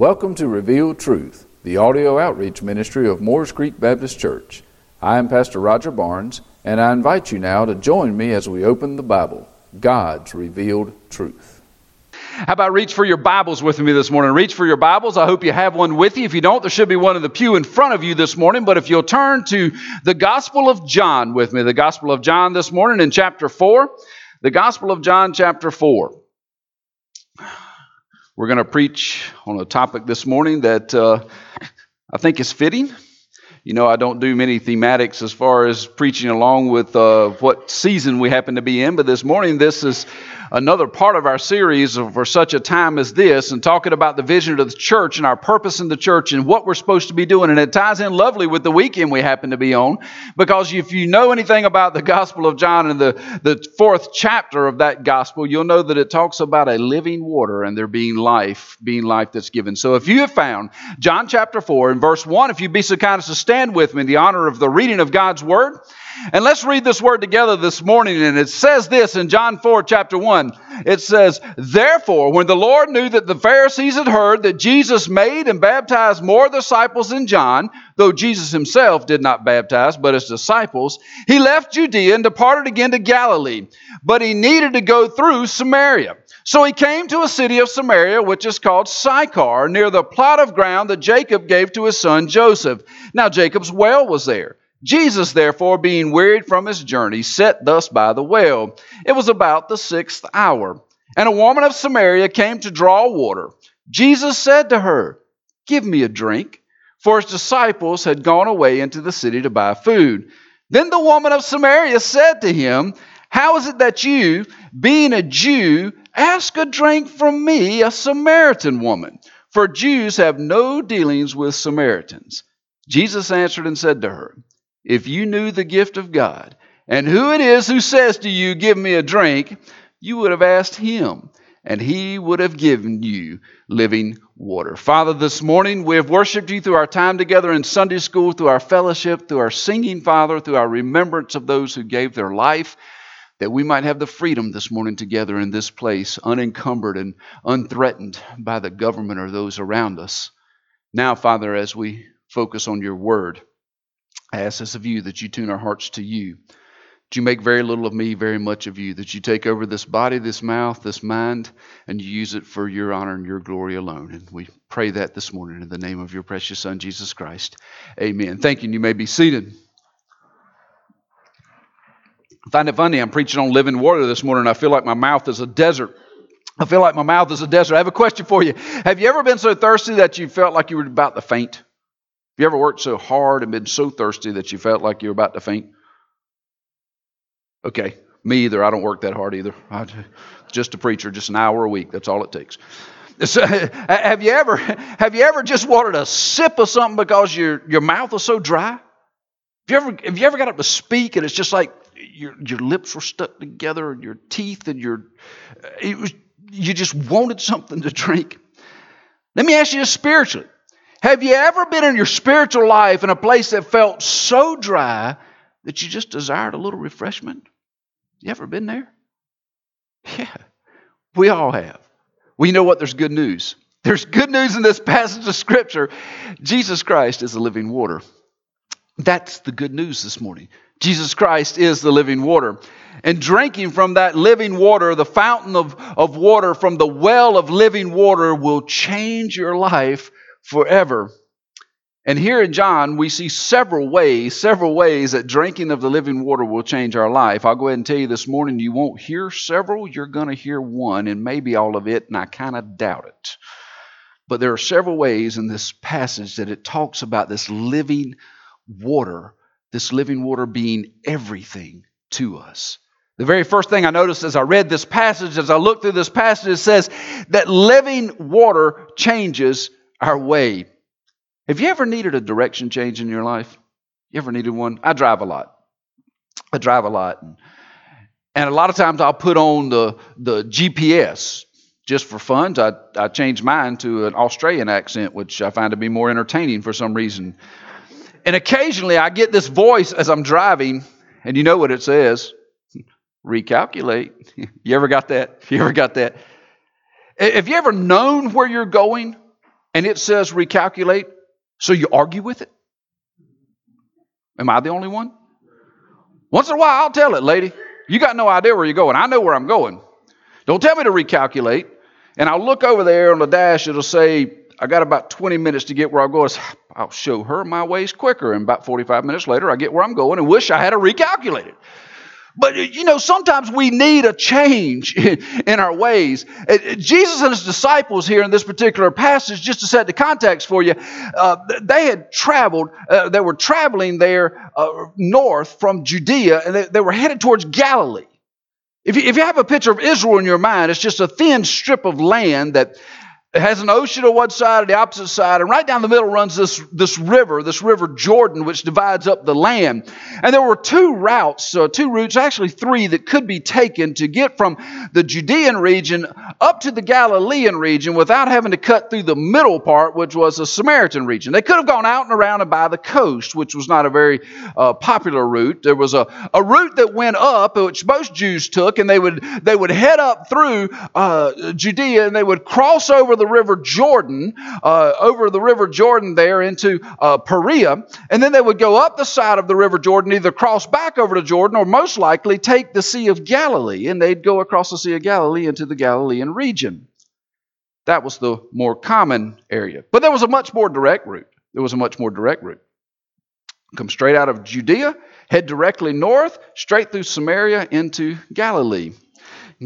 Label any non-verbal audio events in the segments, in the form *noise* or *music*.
Welcome to Revealed Truth, the audio outreach ministry of Moores Creek Baptist Church. I am Pastor Roger Barnes, and I invite you now to join me as we open the Bible, God's revealed truth. How about reach for your Bibles with me this morning? Reach for your Bibles. I hope you have one with you. If you don't, there should be one in the pew in front of you this morning. But if you'll turn to the Gospel of John with me, the Gospel of John this morning in chapter 4, the Gospel of John, chapter 4. We're going to preach on a topic this morning that uh, I think is fitting. You know, I don't do many thematics as far as preaching along with uh, what season we happen to be in, but this morning this is another part of our series for such a time as this and talking about the vision of the church and our purpose in the church and what we're supposed to be doing. And it ties in lovely with the weekend we happen to be on because if you know anything about the Gospel of John and the, the fourth chapter of that Gospel, you'll know that it talks about a living water and there being life, being life that's given. So if you have found John chapter 4 and verse 1, if you'd be so kind as to stand with me in the honor of the reading of God's Word. And let's read this word together this morning. And it says this in John 4, chapter 1. It says, Therefore, when the Lord knew that the Pharisees had heard that Jesus made and baptized more disciples than John, though Jesus himself did not baptize, but his disciples, he left Judea and departed again to Galilee. But he needed to go through Samaria. So he came to a city of Samaria, which is called Sychar, near the plot of ground that Jacob gave to his son Joseph. Now Jacob's well was there. Jesus, therefore, being wearied from his journey, sat thus by the well. It was about the sixth hour. And a woman of Samaria came to draw water. Jesus said to her, Give me a drink. For his disciples had gone away into the city to buy food. Then the woman of Samaria said to him, How is it that you, being a Jew, ask a drink from me, a Samaritan woman? For Jews have no dealings with Samaritans. Jesus answered and said to her, if you knew the gift of God and who it is who says to you, Give me a drink, you would have asked him, and he would have given you living water. Father, this morning we have worshiped you through our time together in Sunday school, through our fellowship, through our singing, Father, through our remembrance of those who gave their life, that we might have the freedom this morning together in this place, unencumbered and unthreatened by the government or those around us. Now, Father, as we focus on your word, I ask this of you that you tune our hearts to you. That you make very little of me, very much of you. That you take over this body, this mouth, this mind, and you use it for your honor and your glory alone. And we pray that this morning in the name of your precious Son, Jesus Christ. Amen. Thank you. And you may be seated. I find it funny. I'm preaching on living water this morning. I feel like my mouth is a desert. I feel like my mouth is a desert. I have a question for you. Have you ever been so thirsty that you felt like you were about to faint? You ever worked so hard and been so thirsty that you felt like you were about to faint? Okay, me either. I don't work that hard either. I, just a preacher, just an hour a week. That's all it takes. *laughs* So, have you ever have you ever just wanted a sip of something because your your mouth is so dry? Have you ever have you ever got up to speak and it's just like your your lips were stuck together and your teeth and your it was you just wanted something to drink? Let me ask you this spiritually. Have you ever been in your spiritual life in a place that felt so dry that you just desired a little refreshment? You ever been there? *laughs* Yeah, we all have. We know what there's good news. There's good news in this passage of Scripture. Jesus Christ is the living water. That's the good news this morning. Jesus Christ is the living water. And drinking from that living water, the fountain of, of water, from the well of living water, will change your life forever. And here in John, we see several ways, several ways that drinking of the living water will change our life. I'll go ahead and tell you this morning, you won't hear several, you're going to hear one, and maybe all of it, and I kind of doubt it. But there are several ways in this passage that it talks about this living water, this living water being everything to us. The very first thing I noticed as I read this passage, as I looked through this passage, it says that living water changes our way. Have you ever needed a direction change in your life? You ever needed one? I drive a lot. I drive a lot. And a lot of times I'll put on the, the GPS just for fun. I, I change mine to an Australian accent, which I find to be more entertaining for some reason. And occasionally I get this voice as I'm driving, and you know what it says recalculate. *laughs* You ever got that? You ever got that? Have you ever known where you're going? And it says recalculate, so you argue with it? Am I the only one? Once in a while, I'll tell it, lady. You got no idea where you're going. I know where I'm going. Don't tell me to recalculate. And I'll look over there on the dash, it'll say, I got about 20 minutes to get where I'm going. I'll show her my ways quicker. And about 45 minutes later, I get where I'm going and wish I had to recalculate it. But you know, sometimes we need a change *laughs* in our ways. Uh, Jesus and his disciples here in this particular passage, just to set the context for you, uh, they had traveled, uh, they were traveling there uh, north from Judea, and they, they were headed towards Galilee. If you, if you have a picture of Israel in your mind, it's just a thin strip of land that it has an ocean on one side and the opposite side, and right down the middle runs this, this river, this river Jordan, which divides up the land. And there were two routes, uh, two routes, actually three, that could be taken to get from the Judean region up to the Galilean region without having to cut through the middle part, which was the Samaritan region. They could have gone out and around and by the coast, which was not a very uh, popular route. There was a, a route that went up, which most Jews took, and they would, they would head up through uh, Judea and they would cross over the river Jordan, uh, over the river Jordan there into uh, Perea, and then they would go up the side of the river Jordan, either cross back over to Jordan or most likely take the Sea of Galilee, and they'd go across the Sea of Galilee into the Galilean region. That was the more common area. But there was a much more direct route. There was a much more direct route. Come straight out of Judea, head directly north, straight through Samaria into Galilee.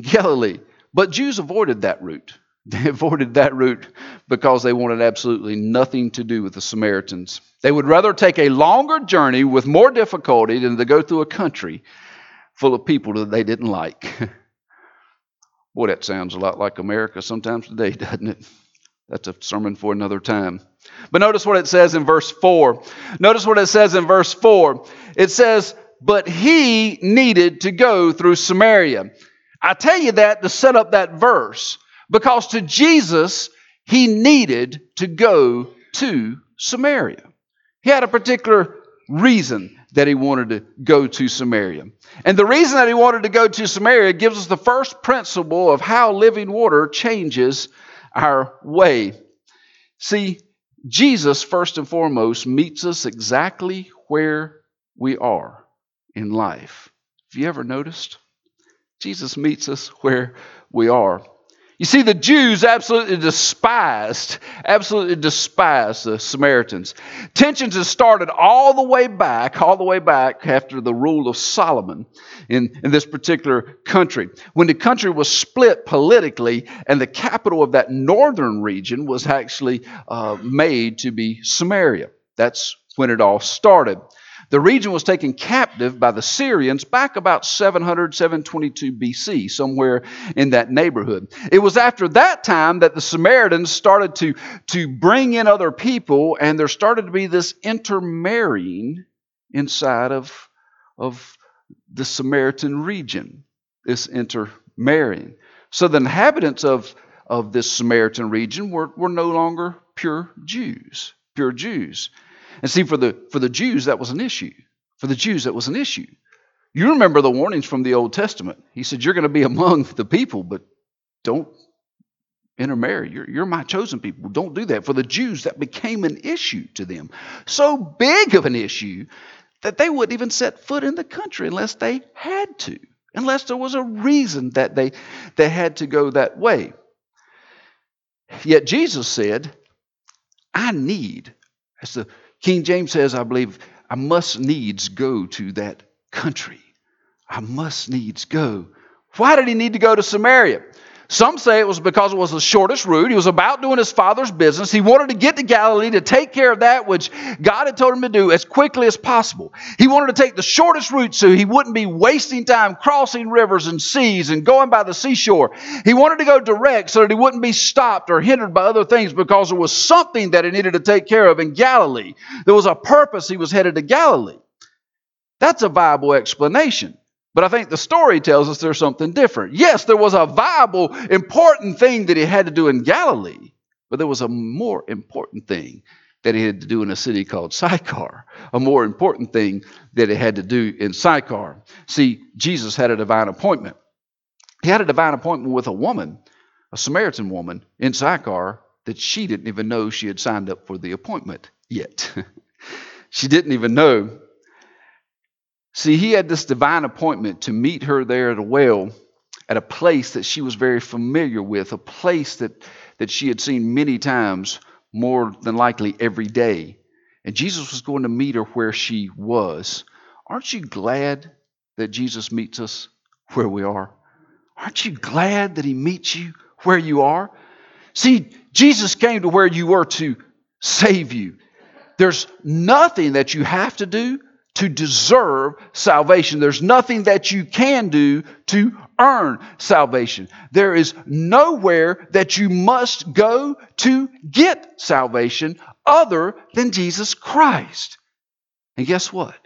Galilee. But Jews avoided that route. *laughs* They avoided that route because they wanted absolutely nothing to do with the Samaritans. They would rather take a longer journey with more difficulty than to go through a country full of people that they didn't like. *laughs* Boy, that sounds a lot like America sometimes today, *laughs* doesn't it? That's a sermon for another time. But notice what it says in verse 4. Notice what it says in verse 4. It says, But he needed to go through Samaria. I tell you that to set up that verse because to Jesus, he needed to go to Samaria. He had a particular reason that he wanted to go to Samaria. And the reason that he wanted to go to Samaria gives us the first principle of how living water changes our way. See, Jesus, first and foremost, meets us exactly where we are in life. Have you ever noticed? Jesus meets us where we are. You see, the Jews absolutely despised, absolutely despised the Samaritans. Tensions had started all the way back, all the way back after the rule of Solomon in, in this particular country. When the country was split politically, and the capital of that northern region was actually uh, made to be Samaria. That's when it all started. The region was taken captive by the Syrians back about 700, 722 BC, somewhere in that neighborhood. It was after that time that the Samaritans started to, to bring in other people, and there started to be this intermarrying inside of, of the Samaritan region, this intermarrying. So the inhabitants of, of this Samaritan region were, were no longer pure Jews, pure Jews. And see, for the, for the Jews, that was an issue. For the Jews, that was an issue. You remember the warnings from the Old Testament. He said, You're going to be among *laughs* the people, but don't intermarry. You're, you're my chosen people. Don't do that. For the Jews, that became an issue to them. So big of an issue that they wouldn't even set foot in the country unless they had to, unless there was a reason that they, they had to go that way. Yet Jesus said, I need, as the King James says, I believe, I must needs go to that country. I must needs go. Why did he need to go to Samaria? Some say it was because it was the shortest route. He was about doing his father's business. He wanted to get to Galilee to take care of that which God had told him to do as quickly as possible. He wanted to take the shortest route so he wouldn't be wasting time crossing rivers and seas and going by the seashore. He wanted to go direct so that he wouldn't be stopped or hindered by other things because there was something that he needed to take care of in Galilee. There was a purpose he was headed to Galilee. That's a viable explanation. But I think the story tells us there's something different. Yes, there was a viable, important thing that he had to do in Galilee, but there was a more important thing that he had to do in a city called Sychar, a more important thing that he had to do in Sychar. See, Jesus had a divine appointment. He had a divine appointment with a woman, a Samaritan woman in Sychar that she didn't even know she had signed up for the appointment yet. *laughs* she didn't even know. See, he had this divine appointment to meet her there at a well at a place that she was very familiar with, a place that, that she had seen many times, more than likely every day. And Jesus was going to meet her where she was. Aren't you glad that Jesus meets us where we are? Aren't you glad that he meets you where you are? See, Jesus came to where you were to save you. There's nothing that you have to do to deserve salvation. There's nothing that you can do to earn salvation. There is nowhere that you must go to get salvation other than Jesus Christ. And guess what?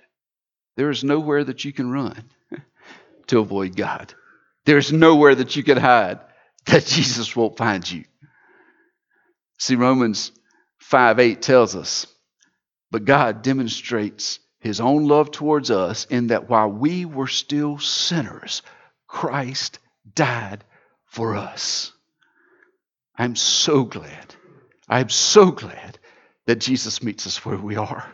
There is nowhere that you can run *laughs* to avoid God. There's nowhere that you can hide that *laughs* Jesus won't find you. See, Romans 5 8 tells us, but God demonstrates his own love towards us in that while we were still sinners, Christ died for us. I'm so glad. I'm so glad that Jesus meets us where we are.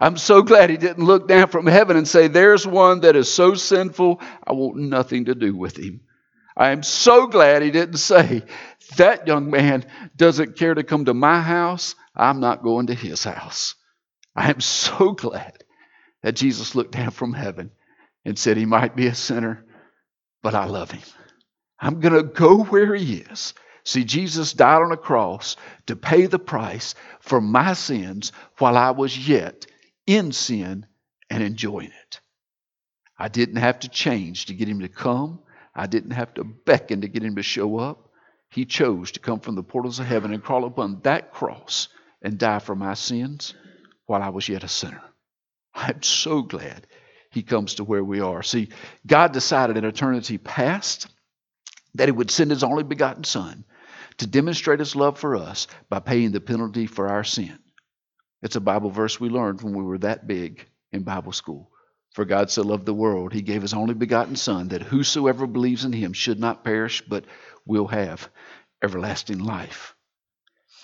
I'm so glad he didn't look down from heaven and say, There's one that is so sinful, I want nothing to do with him. I am so glad he didn't say, That young man doesn't care to come to my house, I'm not going to his house. I am so glad that Jesus looked down from heaven and said, He might be a sinner, but I love him. I'm going to go where he is. See, Jesus died on a cross to pay the price for my sins while I was yet in sin and enjoying it. I didn't have to change to get him to come. I didn't have to beckon to get him to show up. He chose to come from the portals of heaven and crawl upon that cross and die for my sins while I was yet a sinner. I'm so glad he comes to where we are. See, God decided in eternity past that he would send his only begotten Son to demonstrate his love for us by paying the penalty for our sin. It's a Bible verse we learned when we were that big in Bible school. For God so loved the world, he gave his only begotten Son, that whosoever believes in him should not perish, but will have everlasting life.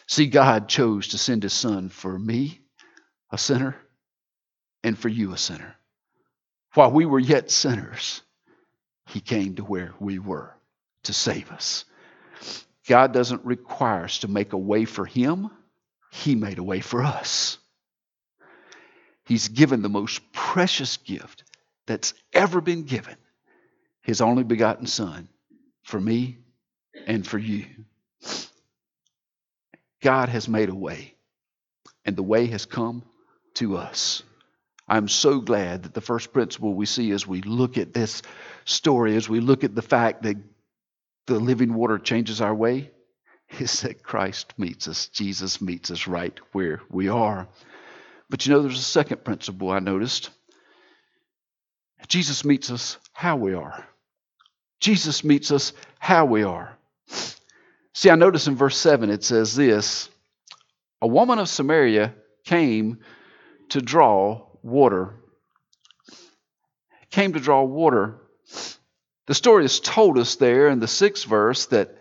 See, God chose to send his Son for me, a sinner, and for you, a sinner. While we were yet sinners, he came to where we were to save us. God doesn't require us to make a way for him, he made a way for us. He's given the most precious gift that's ever been given his only begotten Son for me and for you. God has made a way, and the way has come to us. I'm so glad that the first principle we see as we look at this story, as we look at the fact that the living water changes our way, is that Christ meets us. Jesus meets us right where we are. But you know, there's a second principle I noticed. Jesus meets us how we are. Jesus meets us how we are. See, I notice in verse 7 it says this A woman of Samaria came to draw water. Came to draw water. The story is told us there in the sixth verse that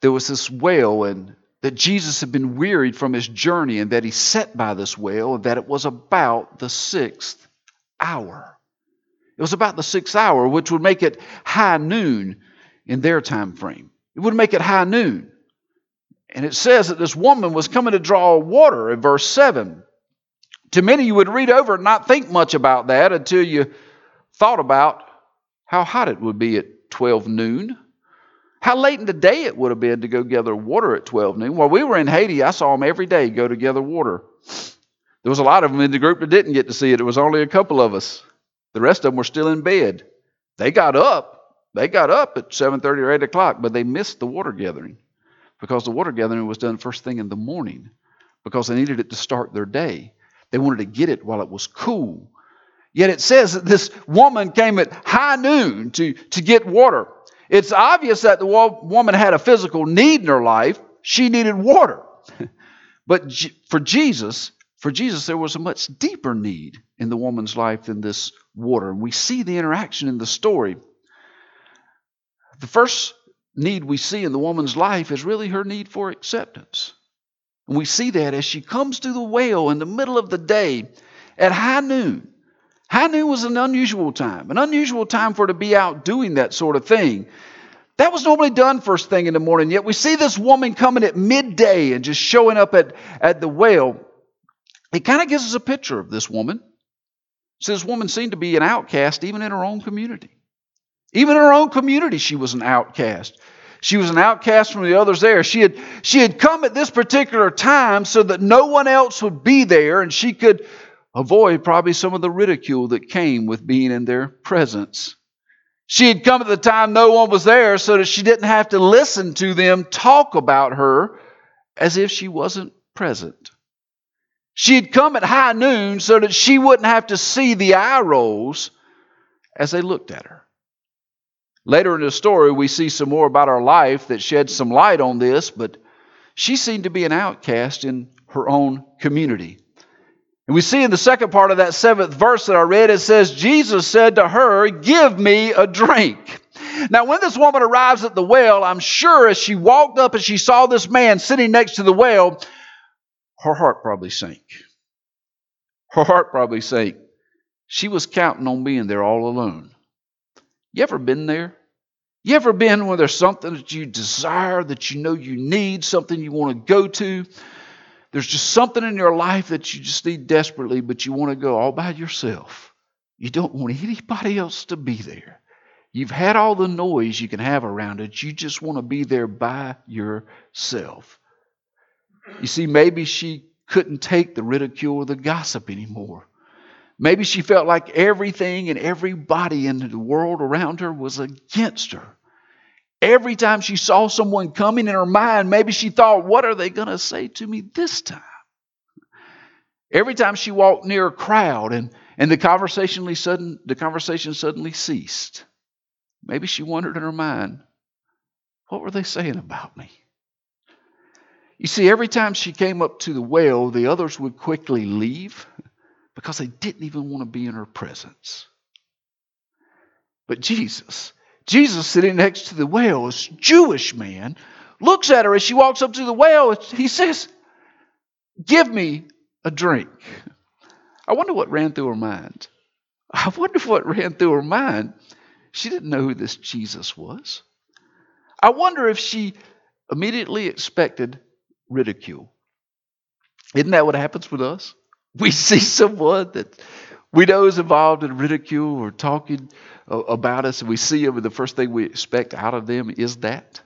there was this well and that Jesus had been wearied from his journey and that he sat by this well and that it was about the sixth hour. It was about the sixth hour, which would make it high noon in their time frame. It would make it high noon. And it says that this woman was coming to draw water in verse 7. To many, you would read over and not think much about that until you thought about how hot it would be at 12 noon. How late in the day it would have been to go gather water at 12 noon. While we were in Haiti, I saw them every day go to gather water. There was a lot of them in the group that didn't get to see it. It was only a couple of us. The rest of them were still in bed. They got up. They got up at 7:30 or 8 o'clock, but they missed the water gathering because the water gathering was done first thing in the morning because they needed it to start their day. They wanted to get it while it was cool. Yet it says that this woman came at high noon to, to get water. It's obvious that the woman had a physical need in her life. She needed water. *laughs* but for Jesus, for Jesus, there was a much deeper need in the woman's life than this water. And we see the interaction in the story. The first need we see in the woman's life is really her need for acceptance. And we see that as she comes to the well in the middle of the day at high noon. High noon was an unusual time, an unusual time for her to be out doing that sort of thing. That was normally done first thing in the morning, yet we see this woman coming at midday and just showing up at, at the well. It kind of gives us a picture of this woman. So this woman seemed to be an outcast even in her own community. Even in her own community, she was an outcast. She was an outcast from the others there. She had, she had come at this particular time so that no one else would be there and she could avoid probably some of the ridicule that came with being in their presence. She had come at the time no one was there so that she didn't have to listen to them talk about her as if she wasn't present. She had come at high noon so that she wouldn't have to see the eye rolls as they looked at her. Later in the story, we see some more about her life that sheds some light on this, but she seemed to be an outcast in her own community. And we see in the second part of that seventh verse that I read, it says, Jesus said to her, Give me a drink. Now, when this woman arrives at the well, I'm sure as she walked up and she saw this man sitting next to the well, her heart probably sank. Her heart probably sank. She was counting on being there all alone. You ever been there? You ever been where there's something that you desire, that you know you need, something you want to go to? There's just something in your life that you just need desperately, but you want to go all by yourself. You don't want anybody else to be there. You've had all the noise you can have around it. You just want to be there by yourself. You see, maybe she couldn't take the ridicule or the gossip anymore. Maybe she felt like everything and everybody in the world around her was against her. Every time she saw someone coming in her mind, maybe she thought, What are they going to say to me this time? Every time she walked near a crowd and, and the, conversation sudden, the conversation suddenly ceased, maybe she wondered in her mind, What were they saying about me? You see, every time she came up to the well, the others would quickly leave because they didn't even want to be in her presence. But Jesus, Jesus sitting next to the well, this Jewish man, looks at her as she walks up to the well. He says, Give me a drink. I wonder what ran through her mind. I wonder what ran through her mind. She didn't know who this Jesus was. I wonder if she immediately expected ridicule. Isn't that what happens with us? We see someone that we know is involved in ridicule or talking about us, and we see them, and the first thing we expect out of them is that.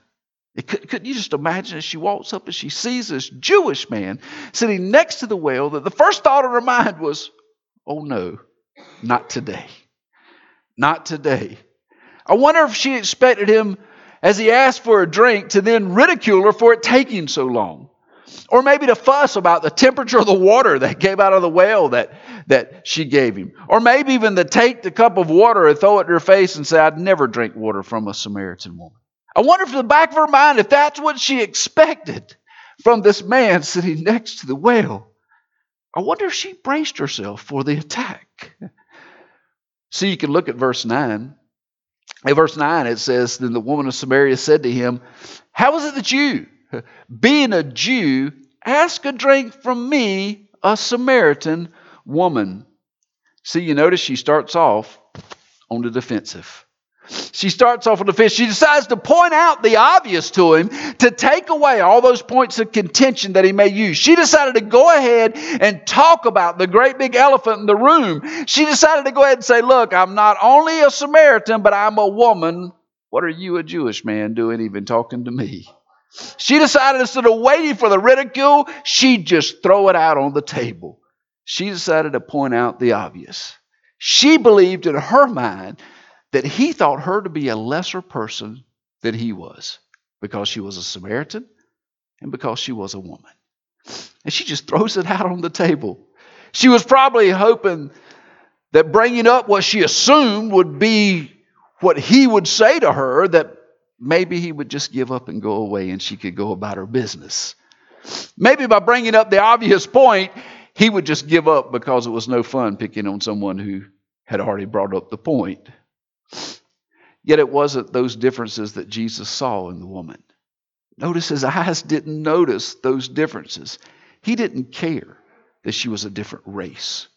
Could, could you just imagine as she walks up and she sees this Jewish man sitting next to the well that the first thought in her mind was, oh no, not today. Not today. I wonder if she expected him, as he asked for a drink, to then ridicule her for it taking so long. Or maybe to fuss about the temperature of the water that came out of the well that, that she gave him. Or maybe even to take the cup of water and throw it in her face and say, I'd never drink water from a Samaritan woman. I wonder if in the back of her mind, if that's what she expected from this man sitting next to the well. I wonder if she braced herself for the attack. See, you can look at verse 9. In verse 9, it says, Then the woman of Samaria said to him, How is it that you, being a Jew, ask a drink from me, a Samaritan woman. See, you notice she starts off on the defensive. She starts off on the defense. She decides to point out the obvious to him to take away all those points of contention that he may use. She decided to go ahead and talk about the great big elephant in the room. She decided to go ahead and say, Look, I'm not only a Samaritan, but I'm a woman. What are you, a Jewish man, doing even talking to me? She decided instead of waiting for the ridicule, she'd just throw it out on the table. She decided to point out the obvious. She believed in her mind that he thought her to be a lesser person than he was because she was a Samaritan and because she was a woman. And she just throws it out on the table. She was probably hoping that bringing up what she assumed would be what he would say to her that maybe he would just give up and go away and she could go about her business. Maybe by bringing up the obvious point, he would just give up because it was no fun picking on someone who had already brought up the point. Yet it wasn't those differences that Jesus saw in the woman. Notice his eyes didn't notice those differences. He didn't care that she was a different race.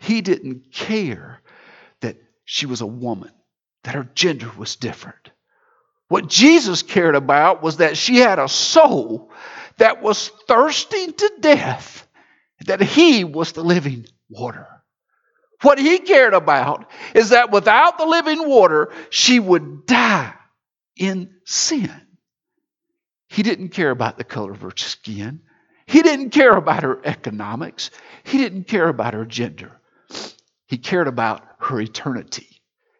He didn't care that she was a woman, that her gender was different. What Jesus cared about was that she had a soul that was thirsting to death, that he was the living water. What he cared about is that without the living water, she would die in sin. He didn't care about the color of her skin. He didn't care about her economics. He didn't care about her gender. He cared about her eternity.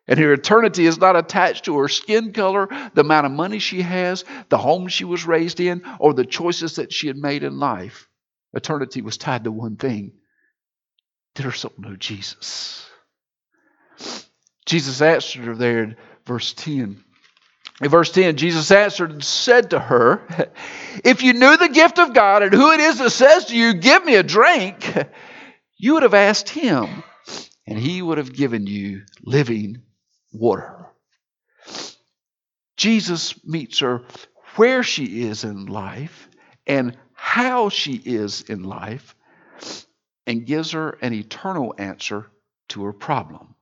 And her eternity is not attached to her skin color, the amount of money she has, the home she was raised in, or the choices that she had made in life. Eternity was tied to one thing did her soul know Jesus? Jesus answered her there in verse 10. In verse 10, Jesus answered and said to her, *laughs* If you knew the gift of God and who it is that says to you, Give me a drink, *laughs* you would have asked him, and he would have given you living water. Jesus meets her where she is in life and how she is in life and gives her an eternal answer to her problem.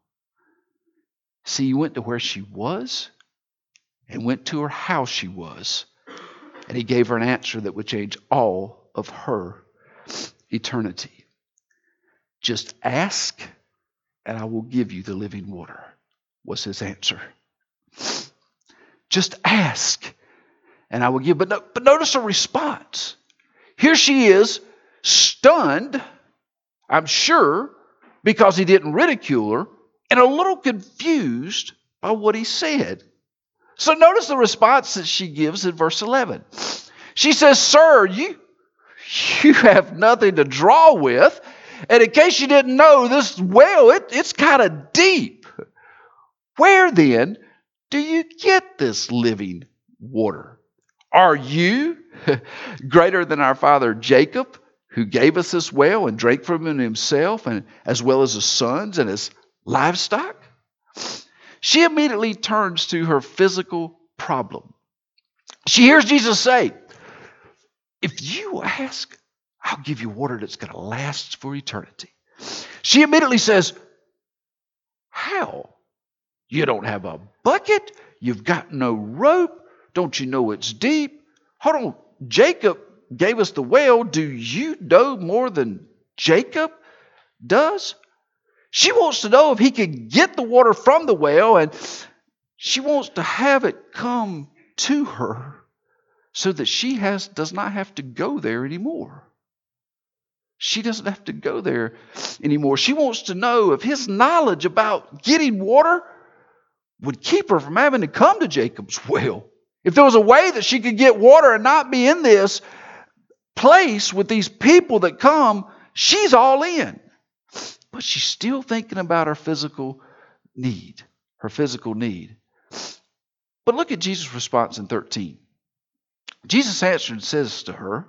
See, he went to where she was and went to her how she was, and he gave her an answer that would change all of her eternity. Just ask, and I will give you the living water, was his answer. Just ask, and I will give. But, no, but notice her response. Here she is, stunned I'm sure, because he didn't ridicule her, and a little confused by what he said. So notice the response that she gives in verse 11. She says, Sir, you, you have nothing to draw with. And in case you didn't know, this well, it, it's kind of deep. Where then do you get this living water? Are you *laughs* greater than our father Jacob? who gave us this well and drank from it himself, and as well as his sons and his livestock? She immediately turns to her physical problem. She hears Jesus say, If you ask, I'll give you water that's going to last for eternity. She immediately says, How? You don't have a bucket? You've got no rope? Don't you know it's deep? Hold on. Jacob gave us the well, do you know more than Jacob does? She wants to know if he can get the water from the well, and she wants to have it come to her so that she has does not have to go there anymore. She doesn't have to go there anymore. She wants to know if his knowledge about getting water would keep her from having to come to Jacob's well. If there was a way that she could get water and not be in this, place with these people that come, she's all in. But she's still thinking about her physical need, her physical need. But look at Jesus' response in 13. Jesus answered and says to her,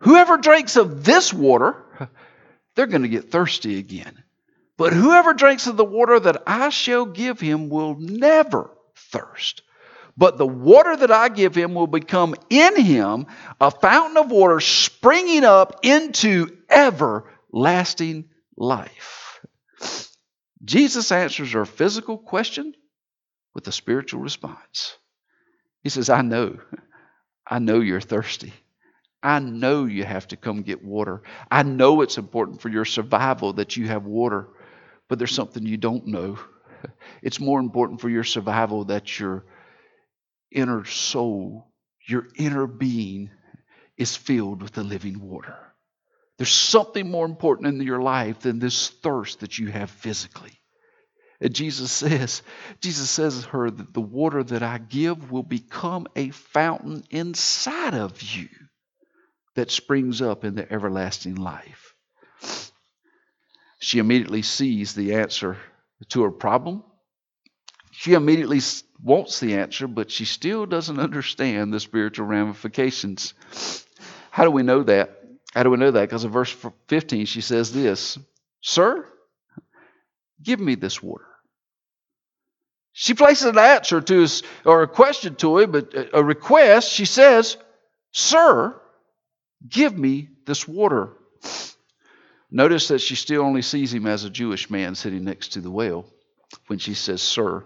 Whoever drinks of this water, *laughs* they're going to get thirsty again. But whoever drinks of the water that I shall give him will never thirst. But the water that I give him will become in him a fountain of water springing up into everlasting life. Jesus answers our physical question with a spiritual response. He says, I know. I know you're thirsty. I know you have to come get water. I know it's important for your survival that you have water, but there's something you don't know. It's more important for your survival that you're inner soul, your inner being, is filled with the living water. There's something more important in your life than this thirst that you have physically. And Jesus *laughs* says, Jesus says to her that the water that I give will become a fountain inside of you that springs up in the everlasting life. She immediately sees the answer to her problem. She immediately wants the answer, but she still doesn't understand the spiritual ramifications. How do we know that? How do we know that? Because in verse 15, she says this Sir, give me this water. She places an answer to his, or a question to him, but uh, a request. She says, Sir, give me this water. Notice that she still only sees him as a Jewish man sitting next to the well when she says, Sir.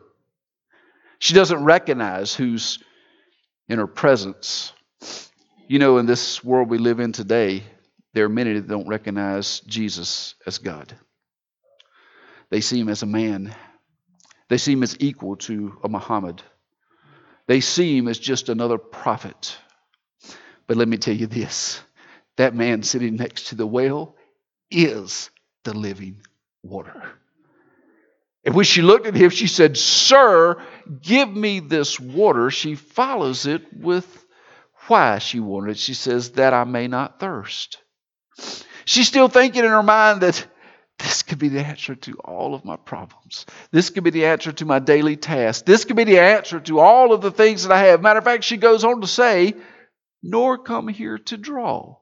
She doesn't recognize who's in her presence. You know, in this world we live in today, there are many that don't recognize Jesus as God. They see him as a man, they see him as equal to a Muhammad, they see him as just another prophet. But let me tell you this that man sitting next to the well is the living water. And when she looked at him, she said, Sir, give me this water. She follows it with why she wanted. She says, That I may not thirst. She's still thinking in her mind that this could be the answer to all of my problems. This could be the answer to my daily tasks. This could be the answer to all of the things that I have. Matter of fact, she goes on to say, Nor come here to draw.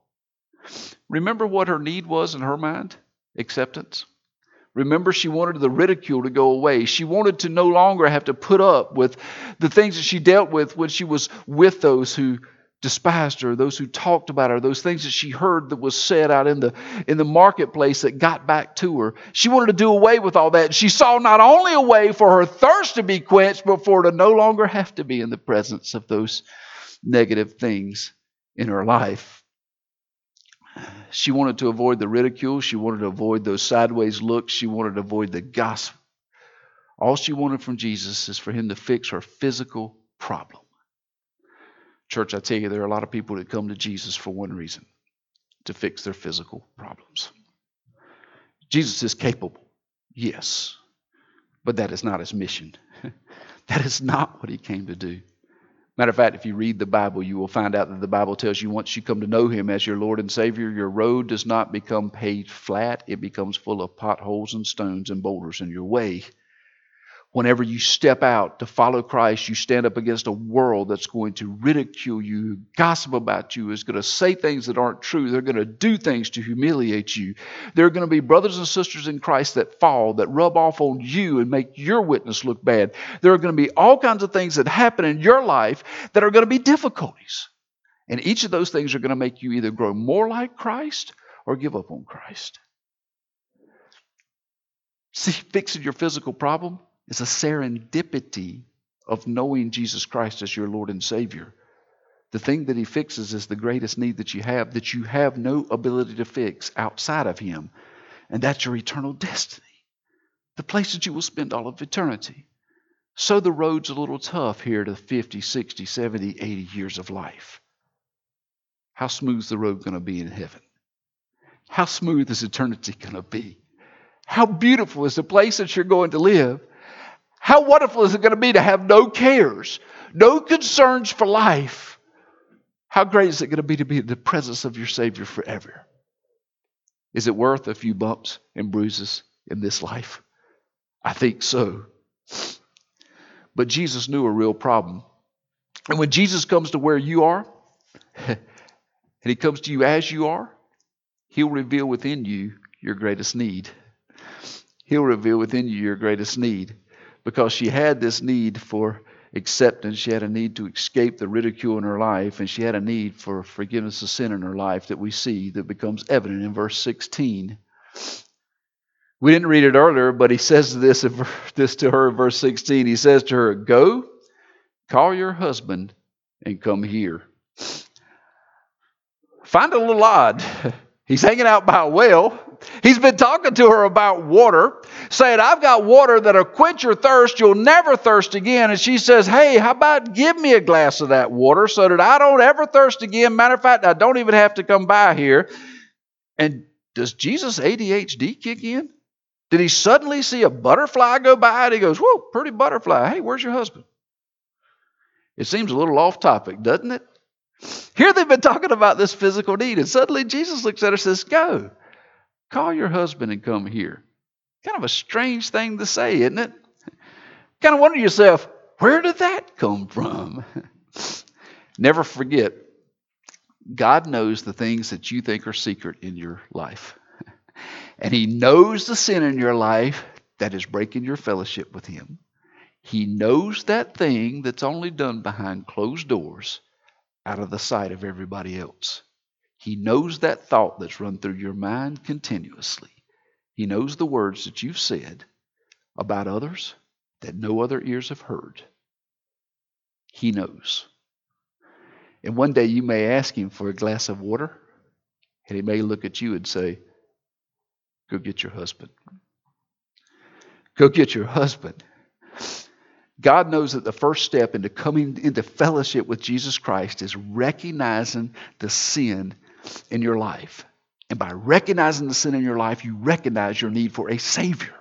Remember what her need was in her mind? Acceptance. Remember, she wanted the ridicule to go away. She wanted to no longer have to put up with the things that she dealt with when she was with those who despised her, those who talked about her, those things that she heard that was said out in the in the marketplace that got back to her. She wanted to do away with all that. She saw not only a way for her thirst to be quenched, but for her to no longer have to be in the presence of those negative things in her life. She wanted to avoid the ridicule. She wanted to avoid those sideways looks. She wanted to avoid the gossip. All she wanted from Jesus is for him to fix her physical problem. Church, I tell you, there are a lot of people that come to Jesus for one reason to fix their physical problems. Jesus is capable, yes, but that is not his mission. *laughs* that is not what he came to do. Matter of fact, if you read the Bible, you will find out that the Bible tells you once you come to know Him as your Lord and Savior, your road does not become paved flat, it becomes full of potholes and stones and boulders in your way. Whenever you step out to follow Christ, you stand up against a world that's going to ridicule you, gossip about you, is going to say things that aren't true. They're going to do things to humiliate you. There are going to be brothers and sisters in Christ that fall, that rub off on you and make your witness look bad. There are going to be all kinds of things that happen in your life that are going to be difficulties. And each of those things are going to make you either grow more like Christ or give up on Christ. See, fixing your physical problem it's a serendipity of knowing Jesus Christ as your Lord and Savior. The thing that He fixes is the greatest need that you have, that you have no ability to fix outside of Him, and that's your eternal destiny, the place that you will spend all of eternity. So the road's a little tough here to 50, 60, 70, 80 years of life. How smooth's the road going to be in heaven? How smooth is eternity going to be? How beautiful is the place that you're going to live? How wonderful is it going to be to have no cares, no concerns for life? How great is it going to be to be in the presence of your Savior forever? Is it worth a few bumps and bruises in this life? I think so. But Jesus knew a real problem. And when Jesus comes to where you are, *laughs* and he comes to you as you are, he'll reveal within you your greatest need. He'll reveal within you your greatest need because she had this need for acceptance. She had a need to escape the ridicule in her life, and she had a need for forgiveness of sin in her life that we see that becomes evident in verse 16. We didn't read it earlier, but he says this, *laughs* this to her in verse 16. He says to her, Go, call your husband, and come here. Find it a little odd. *laughs* He's hanging out by a well. He's been talking to her about water, saying, I've got water that'll quench your thirst. You'll never thirst again. And she says, Hey, how about give me a glass of that water so that I don't ever thirst again? Matter of fact, I don't even have to come by here. And does Jesus' ADHD kick in? Did he suddenly see a butterfly go by and he goes, Whoa, pretty butterfly. Hey, where's your husband? It seems a little off topic, doesn't it? Here they've been talking about this physical need, and suddenly Jesus looks at her and says, Go, call your husband and come here. Kind of a strange thing to say, isn't it? Kind of wonder yourself, where did that come from? *laughs* Never forget, God knows the things that you think are secret in your life. *laughs* And He knows the sin in your life that is breaking your fellowship with Him. He knows that thing that's only done behind closed doors out of the sight of everybody else. He knows that thought that's run through your mind continuously. He knows the words that you've said about others that no other ears have heard. He knows. And one day you may ask him for a glass of water, and he may look at you and say, Go get your husband. Go get your husband. God knows that the first step into coming into fellowship with Jesus Christ is recognizing the sin in your life. And by recognizing the sin in your life, you recognize your need for a Savior.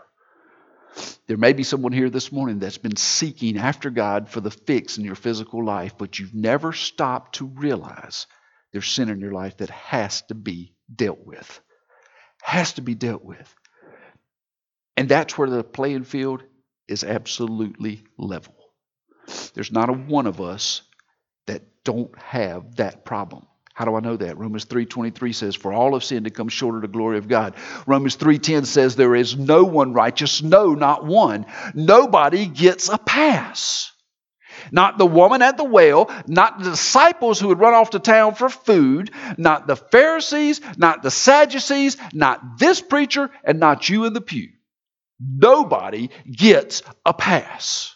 There may be someone here this morning that's been seeking after God for the fix in your physical life, but you've never stopped to realize there's sin in your life that has to be dealt with. Has to be dealt with. And that's where the playing field is absolutely level. There's not a one of us that don't have that problem. How do I know that? Romans 3:23 says, "For all have sinned to come short of the glory of God." Romans 3:10 says, "There is no one righteous, no, not one. Nobody gets a pass." Not the woman at the well, not the disciples who had run off to town for food, not the Pharisees, not the Sadducees, not this preacher, and not you in the pew. Nobody gets a pass.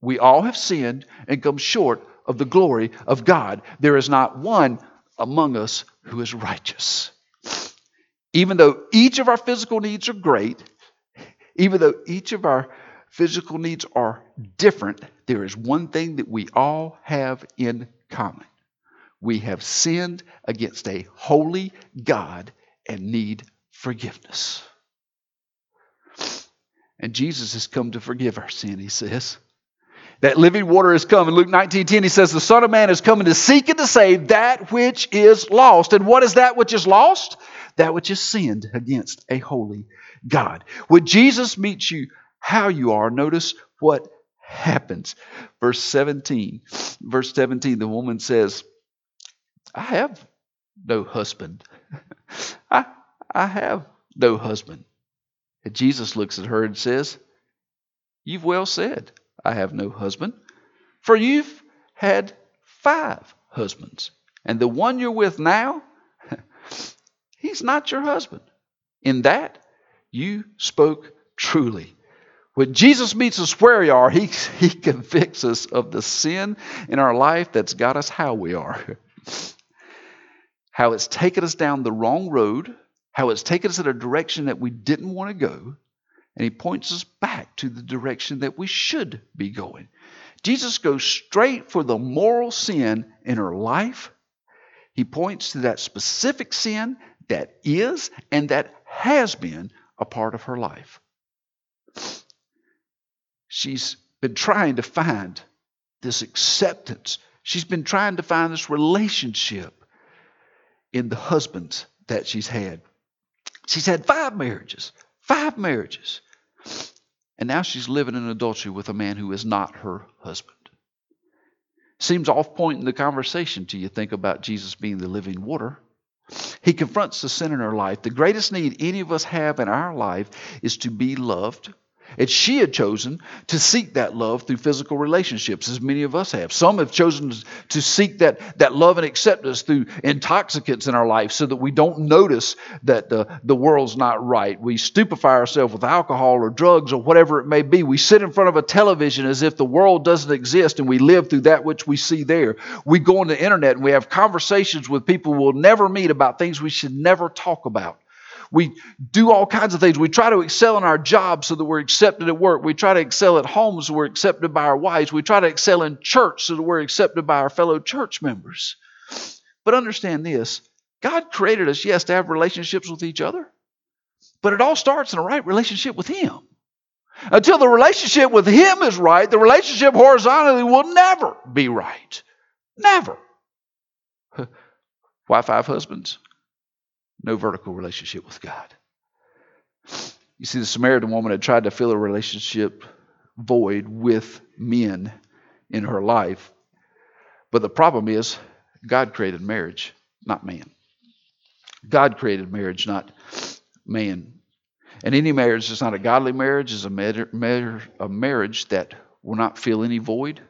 We all have sinned and come short of the glory of God. There is not one among us who is righteous. Even though each of our physical needs are great, even though each of our physical needs are different, there is one thing that we all have in common. We have sinned against a holy God and need forgiveness. And Jesus has come to forgive our sin, he says. That living water has come. In Luke 19 10, he says, The Son of Man is coming to seek and to save that which is lost. And what is that which is lost? That which is sinned against a holy God. When Jesus meets you how you are, notice what happens. Verse 17. Verse 17, the woman says, I have no husband. *laughs* I, I have no husband. And Jesus looks at her and says, You've well said, I have no husband. For you've had five husbands. And the one you're with now, *laughs* he's not your husband. In that, you spoke truly. When Jesus meets us where we are, he, *laughs* he convicts us of the sin in our life that's got us how we are. *laughs* How it's taken us down the wrong road how it's taken us in a direction that we didn't want to go, and he points us back to the direction that we should be going. Jesus goes straight for the moral sin in her life. He points to that specific sin that is and that has been a part of her life. She's been trying to find this acceptance. She's been trying to find this relationship in the husbands that she's had. She's had five marriages, five marriages. And now she's living in adultery with a man who is not her husband. Seems off point in the conversation till you think about Jesus being the living water. He confronts the sin in her life. The greatest need any of us have in our life is to be loved and she had chosen to seek that love through physical relationships, as many of us have. Some have chosen to seek that, that love and acceptance through intoxicants in our life so that we don't notice that the, the world's not right. We stupefy ourselves with alcohol or drugs or whatever it may be. We sit in front of a television as if the world doesn't exist and we live through that which we see there. We go on the internet and we have conversations with people we'll never meet about things we should never talk about. We do all kinds of things. We try to excel in our jobs so that we're accepted at work. We try to excel at home so we're accepted by our wives. We try to excel in church so that we're accepted by our fellow church members. But understand this God created us, yes, to have relationships with each other, but it all starts in a right relationship with Him. Until the relationship with Him is right, the relationship horizontally will never be right. Never. *laughs* Why five husbands? No vertical relationship with God. You see, the Samaritan woman had tried to fill a relationship void with men in her life. But the problem is, God created marriage, not man. God created marriage, not man. And any marriage that's not a godly marriage is a, mar- mar- a marriage that will not fill any void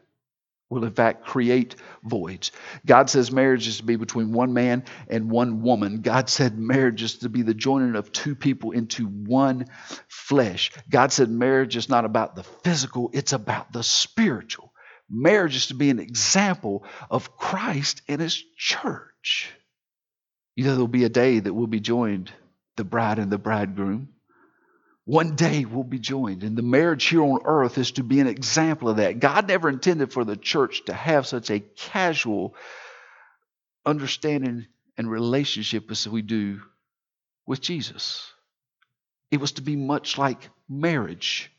will in fact create voids. God says marriage is to be between one man and one woman. God said marriage is to be the joining of two people into one flesh. God said marriage is not about the physical, it's about the spiritual. Marriage is to be an example of Christ and his church. You know, there'll be a day that we'll be joined, the bride and the bridegroom. One day we'll be joined. And the marriage here on earth is to be an example of that. God never intended for the church to have such a casual understanding and relationship as we do with Jesus. It was to be much like marriage.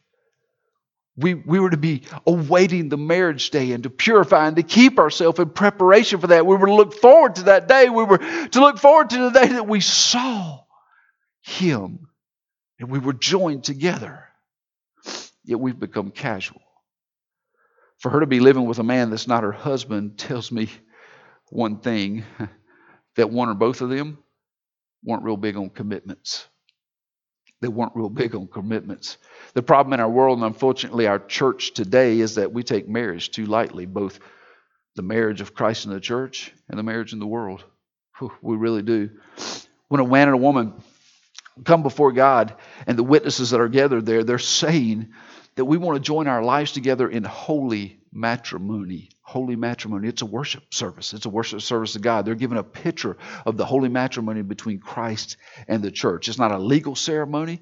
We, we were to be awaiting the marriage day and to purify and to keep ourselves in preparation for that. We were to look forward to that day. We were to look forward to the day that we saw Him and we were joined together. Yet we've become casual. For her to be living with a man that's not her husband tells me one thing *laughs* that one or both of them weren't real big on commitments. They weren't real big on commitments. The problem in our world, and unfortunately our church today, is that we take marriage too lightly, both the marriage of Christ in the church and the marriage in the world. We really do. When a man and a woman come before God and the witnesses that are gathered there, they're saying that we want to join our lives together in holy matrimony. Holy matrimony. It's a worship service. It's a worship service to God. They're giving a picture of the holy matrimony between Christ and the church. It's not a legal ceremony,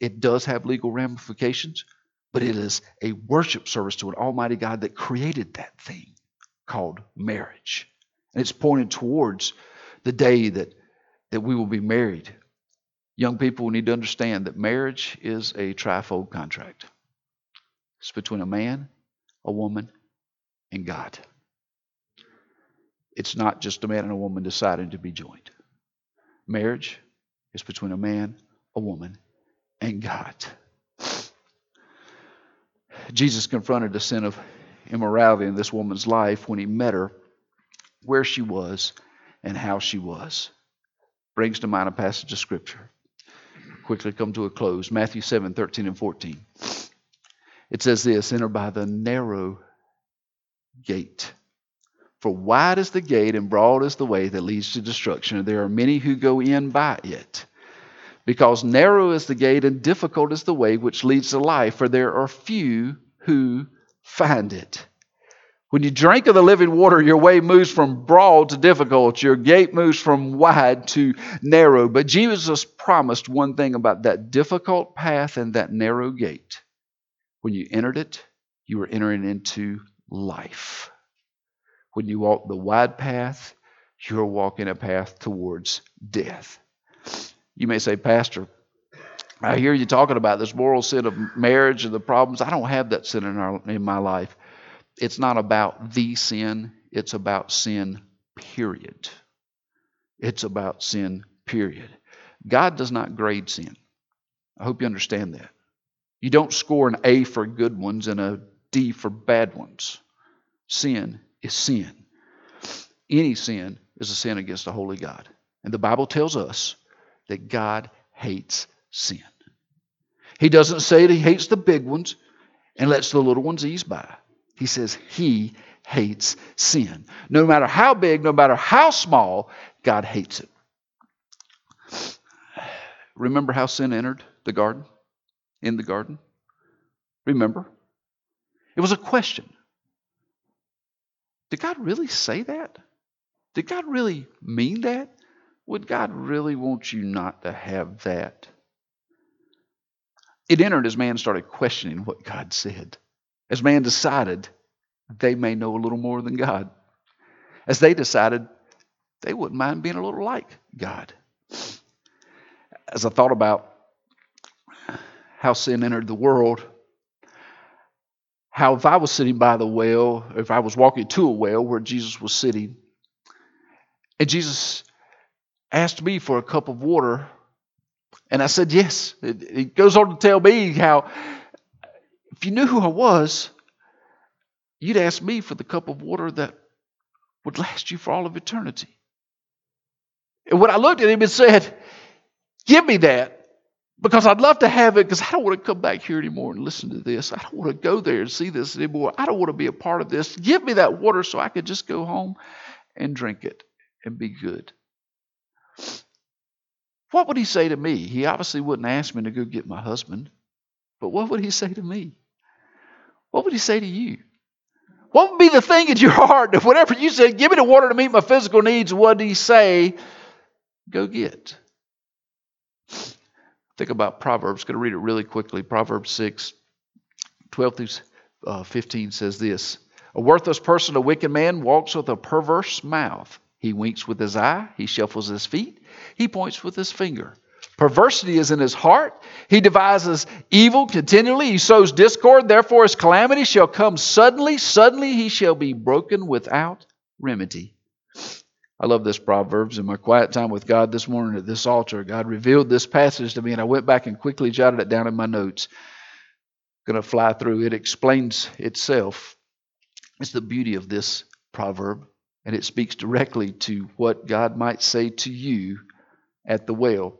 it does have legal ramifications, but it is a worship service to an Almighty God that created that thing called marriage. And it's pointed towards the day that, that we will be married Young people need to understand that marriage is a trifold contract. It's between a man, a woman, and God. It's not just a man and a woman deciding to be joined. Marriage is between a man, a woman, and God. Jesus confronted the sin of immorality in this woman's life when he met her where she was and how she was. Brings to mind a passage of Scripture quickly come to a close. Matthew 7 13 and 14. It says this Enter by the narrow gate. For wide is the gate and broad is the way that leads to destruction, and there are many who go in by it. Because narrow is the gate and difficult is the way which leads to life, for there are few who find it. When you drink of the living water, your way moves from broad to difficult. Your gate moves from wide to narrow. But Jesus promised one thing about that difficult path and that narrow gate. When you entered it, you were entering into life. When you walk the wide path, you're walking a path towards death. You may say, Pastor, I hear you talking about this moral sin of marriage and the problems. I don't have that sin in, our, in my life it's not about the sin, it's about sin, period. It's about sin, period. God does not grade sin. I hope you understand that. You don't score an A for good ones and a D for bad ones. Sin is sin. Any sin is a sin against a holy God. And the Bible tells us that God hates sin. He doesn't say that He hates the big ones and lets the little ones ease by. He says he hates sin. No matter how big, no matter how small, God hates it. Remember how sin entered the garden? In the garden? Remember? It was a question. Did God really say that? Did God really mean that? Would God really want you not to have that? It entered as man started questioning what God said. As man decided they may know a little more than God. As they decided they wouldn't mind being a little like God. As I thought about how sin entered the world, how if I was sitting by the well, if I was walking to a well where Jesus was sitting, and Jesus asked me for a cup of water, and I said yes. It, it goes on to tell me how if you knew who I was, you'd ask me for the cup of water that would last you for all of eternity. And when I looked at him and said, Give me that, because I'd love to have it because I don't want to come back here anymore and listen to this. I don't want to go there and see this anymore. I don't want to be a part of this. Give me that water so I could just go home and drink it and be good. What would he say to me? He obviously wouldn't ask me to go get my husband, but what would he say to me? What would he say to you? What would be the thing in your *laughs* heart that whatever you said, give me the water to meet my physical needs, what did he say? Go get. Think about Proverbs. Going to read it really quickly. Proverbs 6, 12 through uh, 15 says this A worthless person, a wicked man, walks with a perverse mouth. He winks with his eye, he shuffles his feet, he points with his finger. Perversity is in his heart. He devises evil continually. He sows discord. Therefore, his calamity shall come suddenly. Suddenly, he shall be broken without remedy. I love this Proverbs. In my quiet time with God this morning at this altar, God revealed this passage to me, and I went back and quickly jotted it down in my notes. Going to fly through. It explains itself. It's the beauty of this proverb, and it speaks directly to what God might say to you at the well.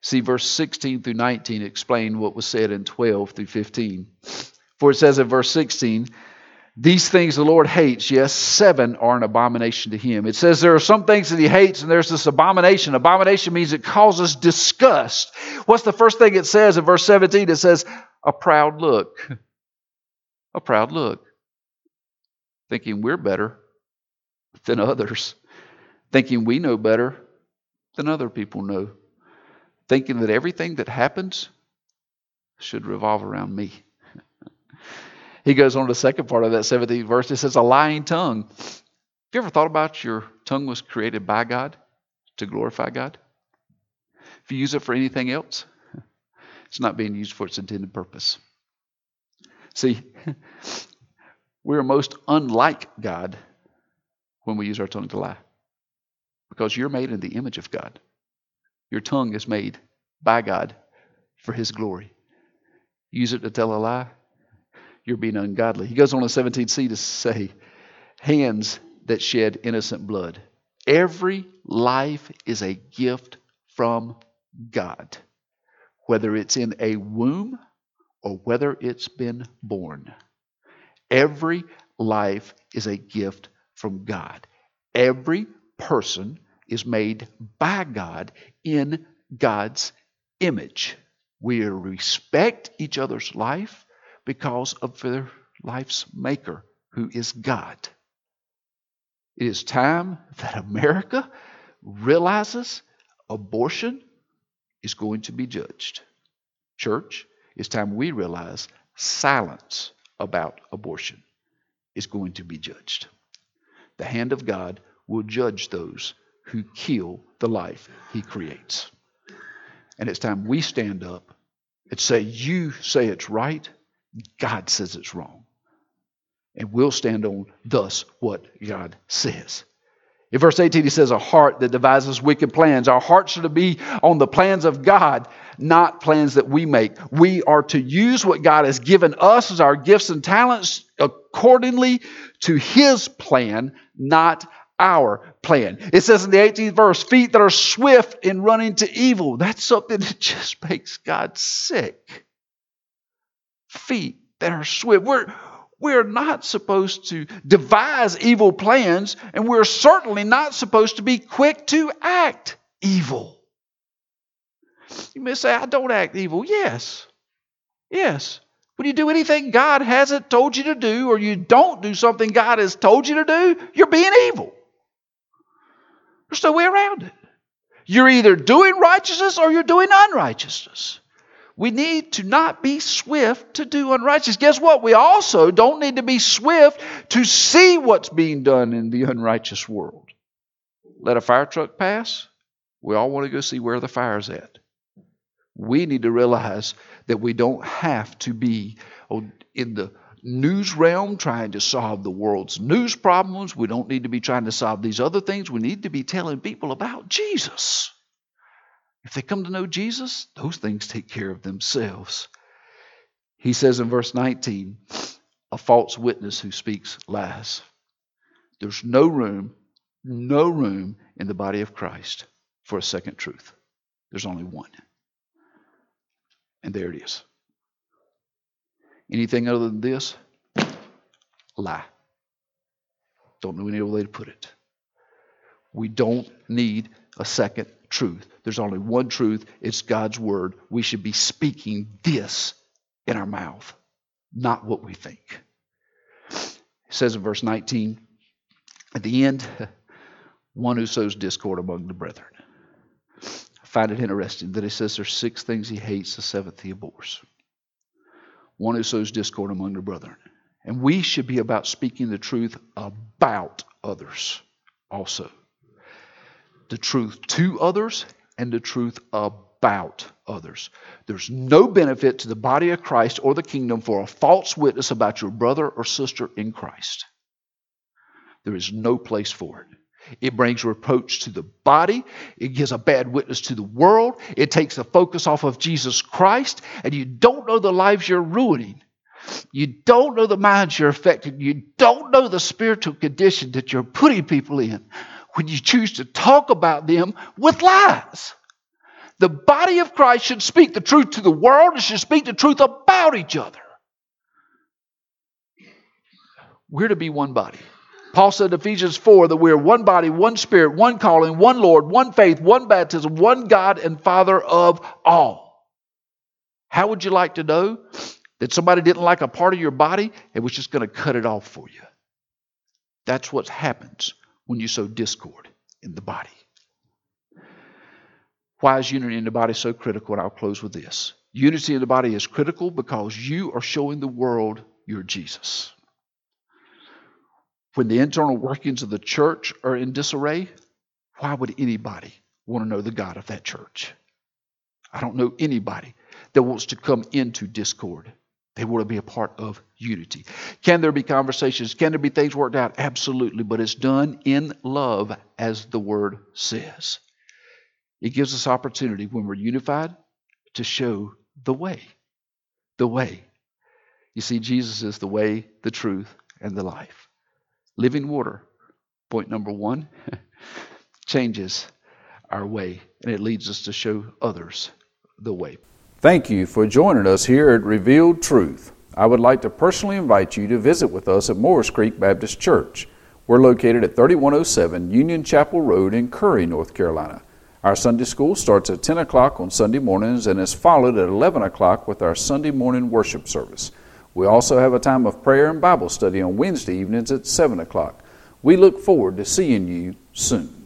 See, verse 16 through 19 explain what was said in 12 through 15. For it says in verse 16, these things the Lord hates, yes, seven are an abomination to him. It says there are some things that he hates, and there's this abomination. Abomination means it causes disgust. What's the first thing it says in verse 17? It says, a proud look. *laughs* A proud look. Thinking we're better than others. Thinking we know better than other people know. Thinking that everything that happens should revolve around me. *laughs* He goes on to the second part of that 17th verse. It says, A lying tongue. Have you ever thought about your tongue was created by God to glorify God? If you use it for anything else, *laughs* it's not being used for its intended purpose. See, *laughs* we're most unlike God when we use our tongue to lie because you're made in the image of God. Your tongue is made by God for His glory. Use it to tell a lie, you're being ungodly. He goes on in 17c to say, hands that shed innocent blood. Every life is a gift from God, whether it's in a womb or whether it's been born. Every life is a gift from God. Every person is made by God in God's image. We respect each other's life because of their life's maker, who is God. It is time that America realizes abortion is going to be judged. Church, it's time we realize silence about abortion is going to be judged. The hand of God will judge those who kill the life he creates. And it's time we stand up and say, You say it's right, God says it's wrong. And we'll stand on thus what God says. In verse 18, he says, A heart that devises wicked plans. Our hearts are to be on the plans of God, not plans that we make. We are to use what God has given us as our gifts and talents accordingly to his plan, not our plan. It says in the 18th verse, feet that are swift in running to evil. That's something *laughs* that just makes God sick feet that are swift. We're, we're not supposed to devise evil plans, and we're certainly not supposed to be quick to act evil. You may say, I don't act evil. Yes. Yes. When you do anything God hasn't told you to do, or you don't do something God has told you to do, you're being evil. There's no way around it. You're either doing righteousness or you're doing unrighteousness. We need to not be swift to do unrighteous. Guess what? We also don't need to be swift to see what's being done in the unrighteous world. Let a fire truck pass. We all want to go see where the fire's at. We need to realize that we don't have to be in the news realm trying to solve the world's news problems. We don't need to be trying to solve these other things. We need to be telling people about Jesus. If they come to know Jesus, those things take care of themselves. He says in verse 19, a false witness who speaks lies. There's no room, no room in the body of Christ for a second truth. There's only one. And there it is. Anything other than this? Lie. Don't know any other way to put it. We don't need a second truth. There's only one truth it's God's word. We should be speaking this in our mouth, not what we think. It says in verse 19, at the end, *laughs* one who sows discord among the brethren. I find it interesting that he says there's six things he hates, the seventh he abhors. One who sows discord among the brethren. And we should be about speaking the truth about others also. The truth to others and the truth about others. There's no benefit to the body of Christ or the kingdom for a false witness about your brother or sister in Christ. There is no place for it. It brings reproach to the body. It gives a bad witness to the world. It takes the focus off of Jesus Christ. And you don't know the lives you're ruining. You don't know the minds you're affecting. You don't know the spiritual condition that you're putting people in when you choose to talk about them with lies. The body of Christ should speak the truth to the world and should speak the truth about each other. We're to be one body. Paul said in Ephesians 4 that we are one body, one spirit, one calling, one Lord, one faith, one baptism, one God and Father of all. How would you like to know that somebody didn't like a part of your body and was just going to cut it off for you? That's what happens when you sow discord in the body. Why is unity in the body so critical? And I'll close with this. Unity in the body is critical because you are showing the world you're Jesus. When the internal workings of the church are in disarray, why would anybody want to know the God of that church? I don't know anybody that wants to come into discord. They want to be a part of unity. Can there be conversations? Can there be things worked out? Absolutely, but it's done in love, as the word says. It gives us opportunity when we're unified to show the way. The way. You see, Jesus is the way, the truth, and the life. Living water, point number one, *laughs* changes our way and it leads us to show others the way. Thank you for joining us here at Revealed Truth. I would like to personally invite you to visit with us at Morris Creek Baptist Church. We're located at 3107 Union Chapel Road in Curry, North Carolina. Our Sunday school starts at 10 o'clock on Sunday mornings and is followed at 11 o'clock with our Sunday morning worship service. We also have a time of prayer and Bible study on Wednesday evenings at 7 o'clock. We look forward to seeing you soon.